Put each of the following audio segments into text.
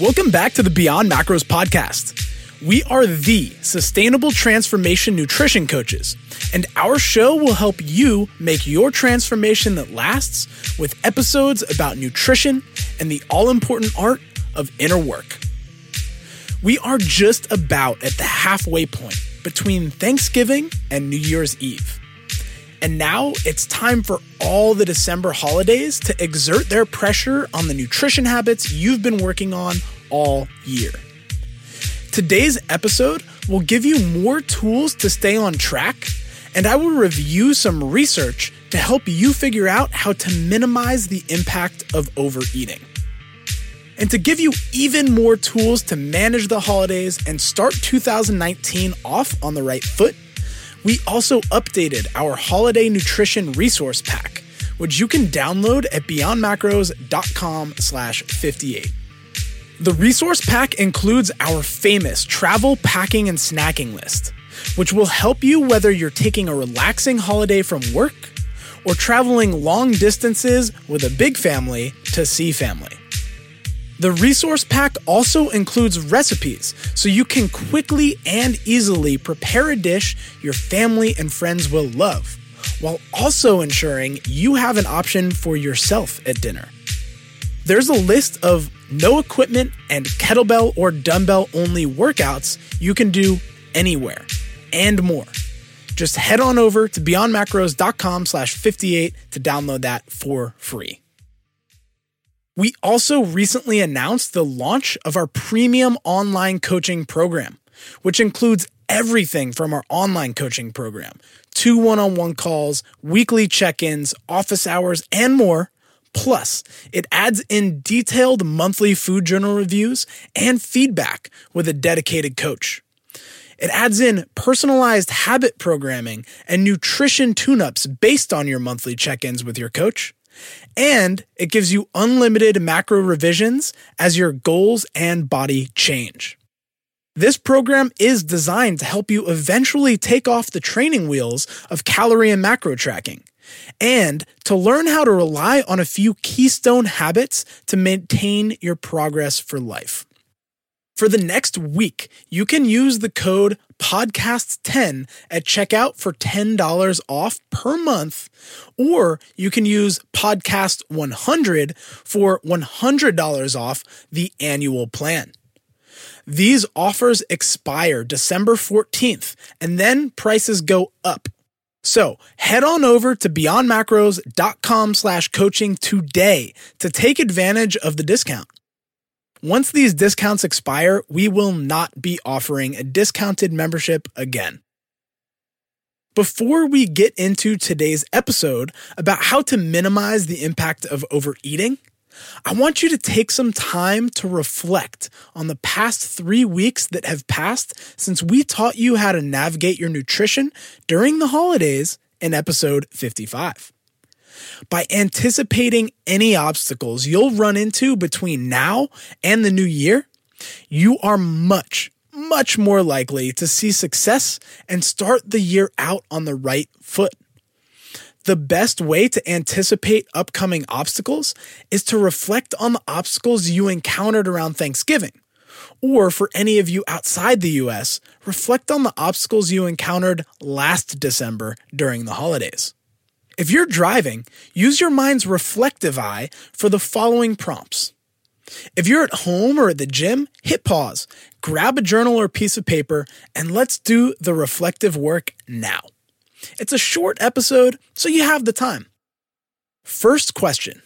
Welcome back to the Beyond Macros podcast. We are the sustainable transformation nutrition coaches, and our show will help you make your transformation that lasts with episodes about nutrition and the all important art of inner work. We are just about at the halfway point between Thanksgiving and New Year's Eve. And now it's time for all the December holidays to exert their pressure on the nutrition habits you've been working on all year. Today's episode will give you more tools to stay on track, and I will review some research to help you figure out how to minimize the impact of overeating. And to give you even more tools to manage the holidays and start 2019 off on the right foot, we also updated our holiday nutrition resource pack, which you can download at beyondmacros.com slash 58. The resource pack includes our famous travel, packing, and snacking list, which will help you whether you're taking a relaxing holiday from work or traveling long distances with a big family to see family. The resource pack also includes recipes so you can quickly and easily prepare a dish your family and friends will love, while also ensuring you have an option for yourself at dinner. There's a list of no equipment and kettlebell or dumbbell only workouts you can do anywhere and more. Just head on over to beyondmacros.com slash 58 to download that for free. We also recently announced the launch of our premium online coaching program, which includes everything from our online coaching program two one on one calls, weekly check ins, office hours, and more. Plus, it adds in detailed monthly food journal reviews and feedback with a dedicated coach. It adds in personalized habit programming and nutrition tune ups based on your monthly check ins with your coach and it gives you unlimited macro revisions as your goals and body change. This program is designed to help you eventually take off the training wheels of calorie and macro tracking and to learn how to rely on a few keystone habits to maintain your progress for life. For the next week, you can use the code podcast10 at checkout for $10 off per month, or you can use podcast 100 for $100 off the annual plan. These offers expire December 14th, and then prices go up. So head on over to beyondmacros.com slash coaching today to take advantage of the discount. Once these discounts expire, we will not be offering a discounted membership again. Before we get into today's episode about how to minimize the impact of overeating, I want you to take some time to reflect on the past three weeks that have passed since we taught you how to navigate your nutrition during the holidays in episode 55 by anticipating any obstacles you'll run into between now and the new year, you are much, much more likely to see success and start the year out on the right foot. The best way to anticipate upcoming obstacles is to reflect on the obstacles you encountered around Thanksgiving. Or for any of you outside the US, reflect on the obstacles you encountered last December during the holidays. If you're driving, use your mind's reflective eye for the following prompts. If you're at home or at the gym, hit pause, grab a journal or piece of paper, and let's do the reflective work now. It's a short episode, so you have the time. First question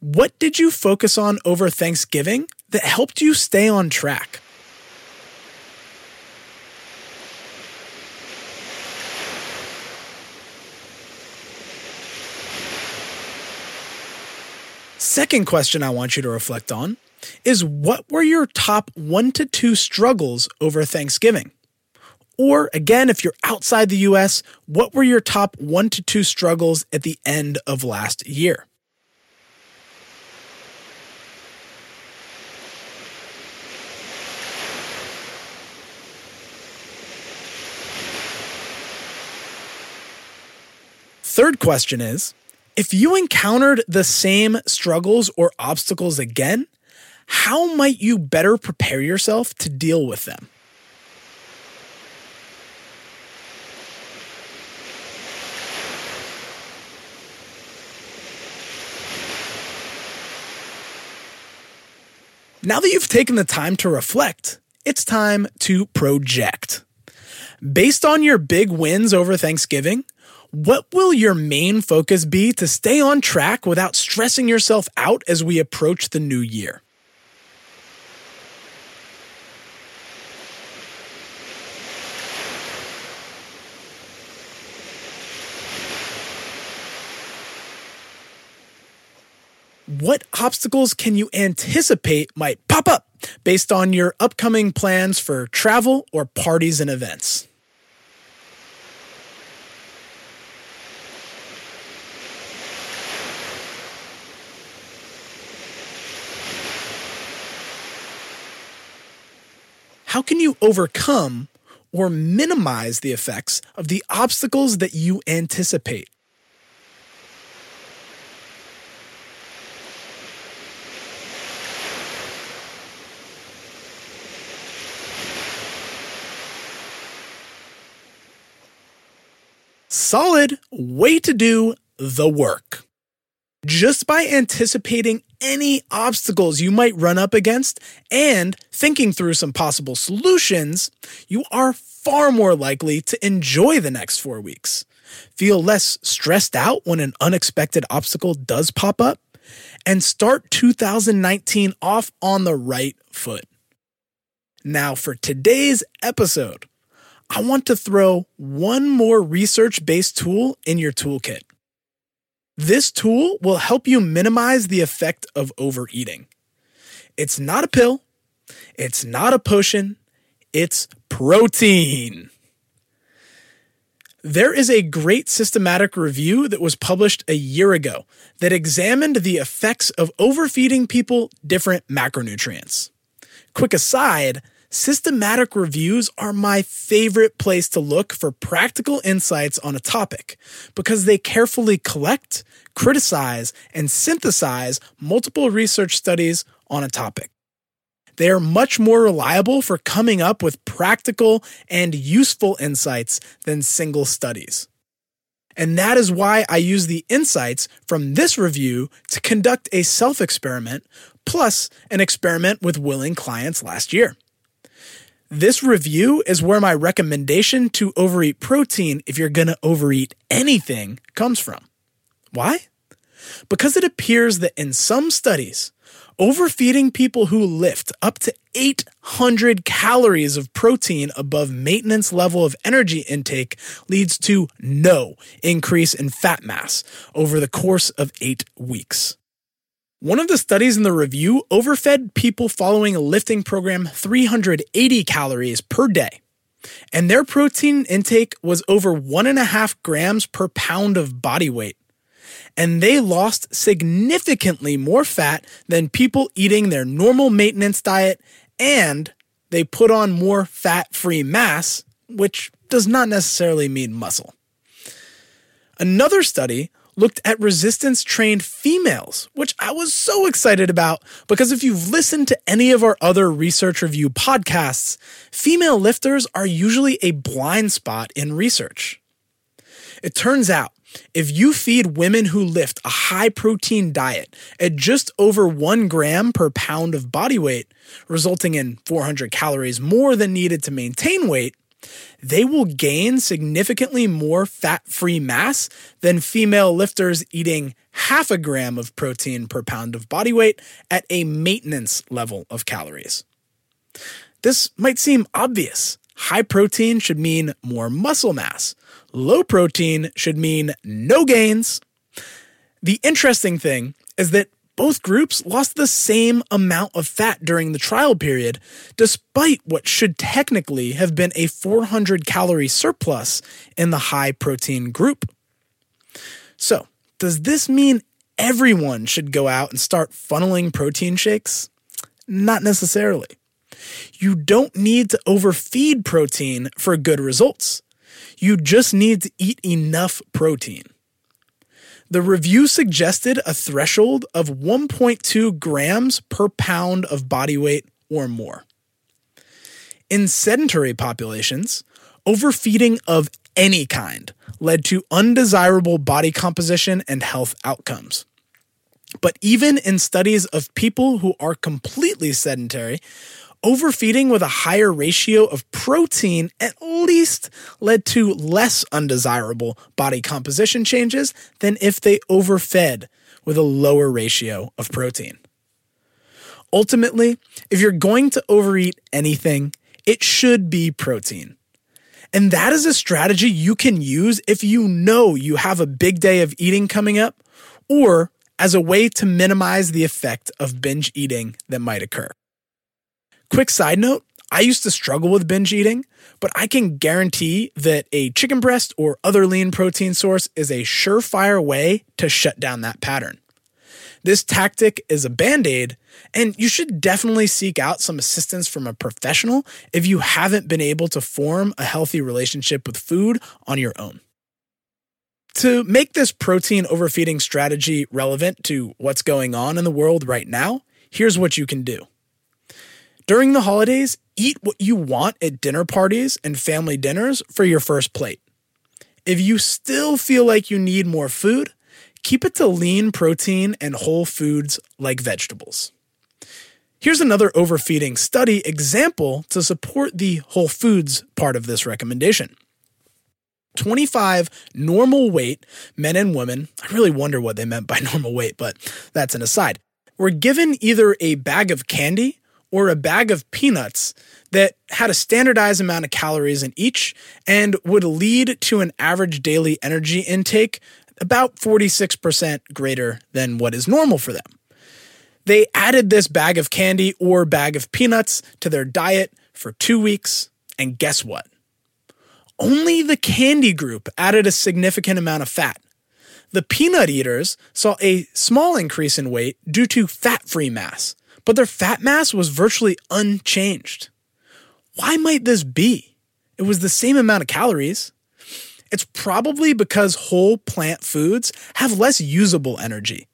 What did you focus on over Thanksgiving that helped you stay on track? Second question I want you to reflect on is what were your top one to two struggles over Thanksgiving? Or again, if you're outside the US, what were your top one to two struggles at the end of last year? Third question is if you encountered the same struggles or obstacles again, how might you better prepare yourself to deal with them? Now that you've taken the time to reflect, it's time to project. Based on your big wins over Thanksgiving, what will your main focus be to stay on track without stressing yourself out as we approach the new year? what obstacles can you anticipate might pop up based on your upcoming plans for travel or parties and events? How can you overcome or minimize the effects of the obstacles that you anticipate? solid way to do the work. Just by anticipating any obstacles you might run up against and thinking through some possible solutions, you are far more likely to enjoy the next four weeks. Feel less stressed out when an unexpected obstacle does pop up, and start 2019 off on the right foot. Now, for today's episode, I want to throw one more research based tool in your toolkit. This tool will help you minimize the effect of overeating. It's not a pill, it's not a potion, it's protein. There is a great systematic review that was published a year ago that examined the effects of overfeeding people different macronutrients. Quick aside, Systematic reviews are my favorite place to look for practical insights on a topic because they carefully collect, criticize, and synthesize multiple research studies on a topic. They are much more reliable for coming up with practical and useful insights than single studies. And that is why I use the insights from this review to conduct a self experiment plus an experiment with willing clients last year. This review is where my recommendation to overeat protein if you're going to overeat anything comes from. Why? Because it appears that in some studies, overfeeding people who lift up to 800 calories of protein above maintenance level of energy intake leads to no increase in fat mass over the course of eight weeks. One of the studies in the review overfed people following a lifting program 380 calories per day, and their protein intake was over one and a half grams per pound of body weight. And they lost significantly more fat than people eating their normal maintenance diet, and they put on more fat free mass, which does not necessarily mean muscle. Another study looked at resistance trained females, which I was so excited about because if you've listened to any of our other research review podcasts, female lifters are usually a blind spot in research. It turns out if you feed women who lift a high protein diet at just over one gram per pound of body weight, resulting in 400 calories more than needed to maintain weight, they will gain significantly more fat free mass than female lifters eating half a gram of protein per pound of body weight at a maintenance level of calories. This might seem obvious. High protein should mean more muscle mass. Low protein should mean no gains. The interesting thing is that both groups lost the same amount of fat during the trial period, despite what should technically have been a 400 calorie surplus in the high protein group. So, does this mean everyone should go out and start funneling protein shakes? Not necessarily. You don't need to overfeed protein for good results. You just need to eat enough protein. The review suggested a threshold of 1.2 grams per pound of body weight or more. In sedentary populations, overfeeding of any kind led to undesirable body composition and health outcomes. But even in studies of people who are completely sedentary, overfeeding with a higher ratio of protein at least led to less undesirable body composition changes than if they overfed with a lower ratio of protein. Ultimately, if you're going to overeat anything, it should be protein. And that is a strategy you can use if you know you have a big day of eating coming up or as a way to minimize the effect of binge eating that might occur. Quick side note I used to struggle with binge eating, but I can guarantee that a chicken breast or other lean protein source is a surefire way to shut down that pattern. This tactic is a band aid, and you should definitely seek out some assistance from a professional if you haven't been able to form a healthy relationship with food on your own. To make this protein overfeeding strategy relevant to what's going on in the world right now, here's what you can do. During the holidays, eat what you want at dinner parties and family dinners for your first plate. If you still feel like you need more food, keep it to lean protein and whole foods like vegetables. Here's another overfeeding study example to support the whole foods part of this recommendation. 25 normal weight men and women, I really wonder what they meant by normal weight, but that's an aside, were given either a bag of candy or a bag of peanuts that had a standardized amount of calories in each and would lead to an average daily energy intake about 46% greater than what is normal for them. They added this bag of candy or bag of peanuts to their diet for two weeks, and guess what? Only the candy group added a significant amount of fat. The peanut eaters saw a small increase in weight due to fat free mass, but their fat mass was virtually unchanged. Why might this be? It was the same amount of calories. It's probably because whole plant foods have less usable energy.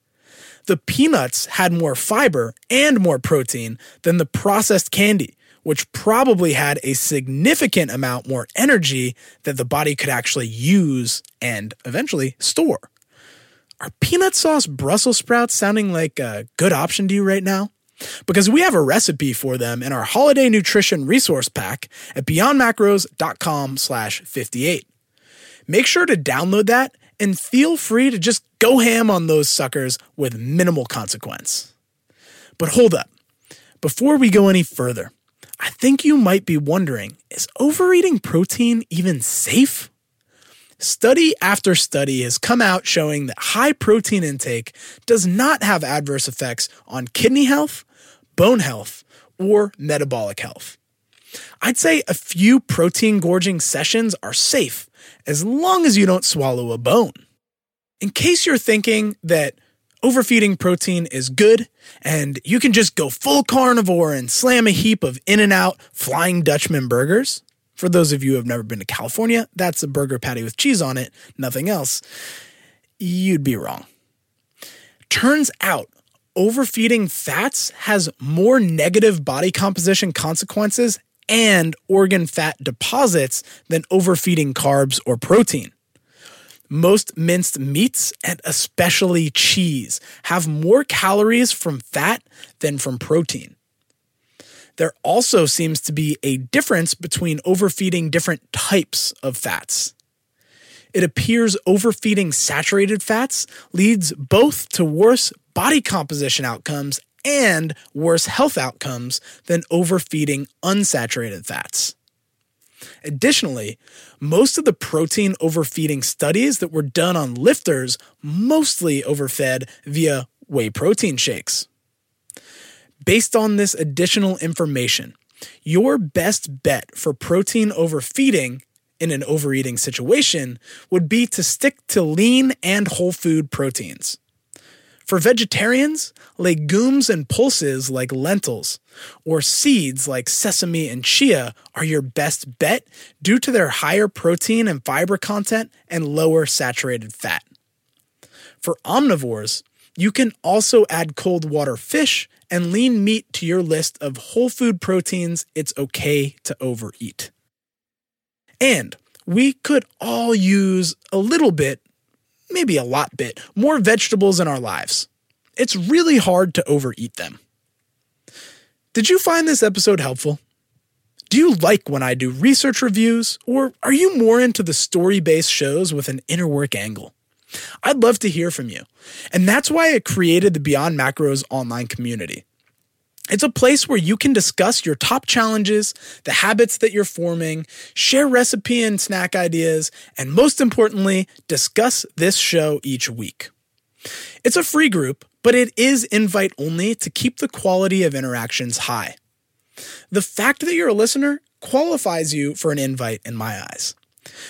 The peanuts had more fiber and more protein than the processed candy, which probably had a significant amount more energy that the body could actually use and eventually store. Are peanut sauce Brussels sprouts sounding like a good option to you right now? Because we have a recipe for them in our holiday nutrition resource pack at beyondmacros.com slash 58. Make sure to download that and feel free to just go ham on those suckers with minimal consequence. But hold up. Before we go any further, I think you might be wondering is overeating protein even safe? Study after study has come out showing that high protein intake does not have adverse effects on kidney health, bone health, or metabolic health. I'd say a few protein gorging sessions are safe as long as you don't swallow a bone. In case you're thinking that overfeeding protein is good and you can just go full carnivore and slam a heap of In N Out Flying Dutchman burgers, for those of you who have never been to California, that's a burger patty with cheese on it, nothing else. You'd be wrong. Turns out, overfeeding fats has more negative body composition consequences and organ fat deposits than overfeeding carbs or protein. Most minced meats, and especially cheese, have more calories from fat than from protein. There also seems to be a difference between overfeeding different types of fats. It appears overfeeding saturated fats leads both to worse body composition outcomes and worse health outcomes than overfeeding unsaturated fats. Additionally, most of the protein overfeeding studies that were done on lifters mostly overfed via whey protein shakes. Based on this additional information, your best bet for protein overfeeding in an overeating situation would be to stick to lean and whole food proteins. For vegetarians, legumes and pulses like lentils or seeds like sesame and chia are your best bet due to their higher protein and fiber content and lower saturated fat. For omnivores, you can also add cold water fish and lean meat to your list of whole food proteins it's okay to overeat. And we could all use a little bit, maybe a lot bit, more vegetables in our lives. It's really hard to overeat them. Did you find this episode helpful? Do you like when I do research reviews, or are you more into the story based shows with an inner work angle? I'd love to hear from you. And that's why I created the Beyond Macros online community. It's a place where you can discuss your top challenges, the habits that you're forming, share recipe and snack ideas, and most importantly, discuss this show each week. It's a free group, but it is invite only to keep the quality of interactions high. The fact that you're a listener qualifies you for an invite in my eyes.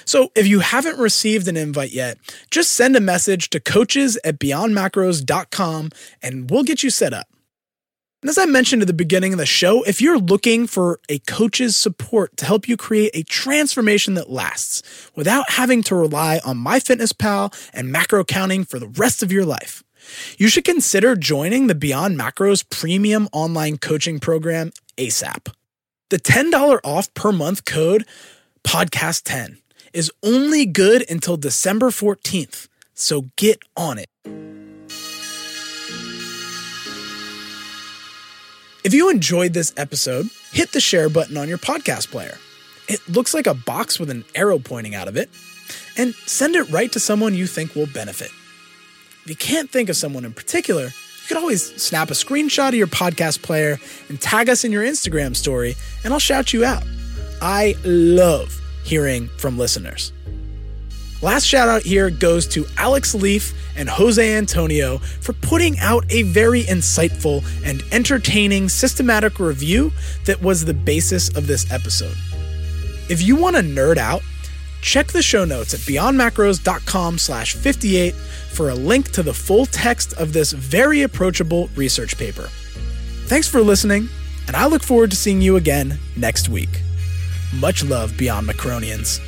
So if you haven't received an invite yet, just send a message to coaches at beyondmacros.com and we'll get you set up. And as I mentioned at the beginning of the show, if you're looking for a coach's support to help you create a transformation that lasts without having to rely on MyFitnessPal and macro counting for the rest of your life, you should consider joining the Beyond Macros premium online coaching program ASAP. The $10 off per month code, podcast10, is only good until December 14th, so get on it. If you enjoyed this episode, hit the share button on your podcast player. It looks like a box with an arrow pointing out of it, and send it right to someone you think will benefit. If you can't think of someone in particular, you can always snap a screenshot of your podcast player and tag us in your Instagram story, and I'll shout you out. I love hearing from listeners. Last shout out here goes to Alex Leaf and Jose Antonio for putting out a very insightful and entertaining systematic review that was the basis of this episode. If you want to nerd out, check the show notes at beyondmacros.com slash 58 for a link to the full text of this very approachable research paper. Thanks for listening, and I look forward to seeing you again next week. Much love, Beyond Macronians.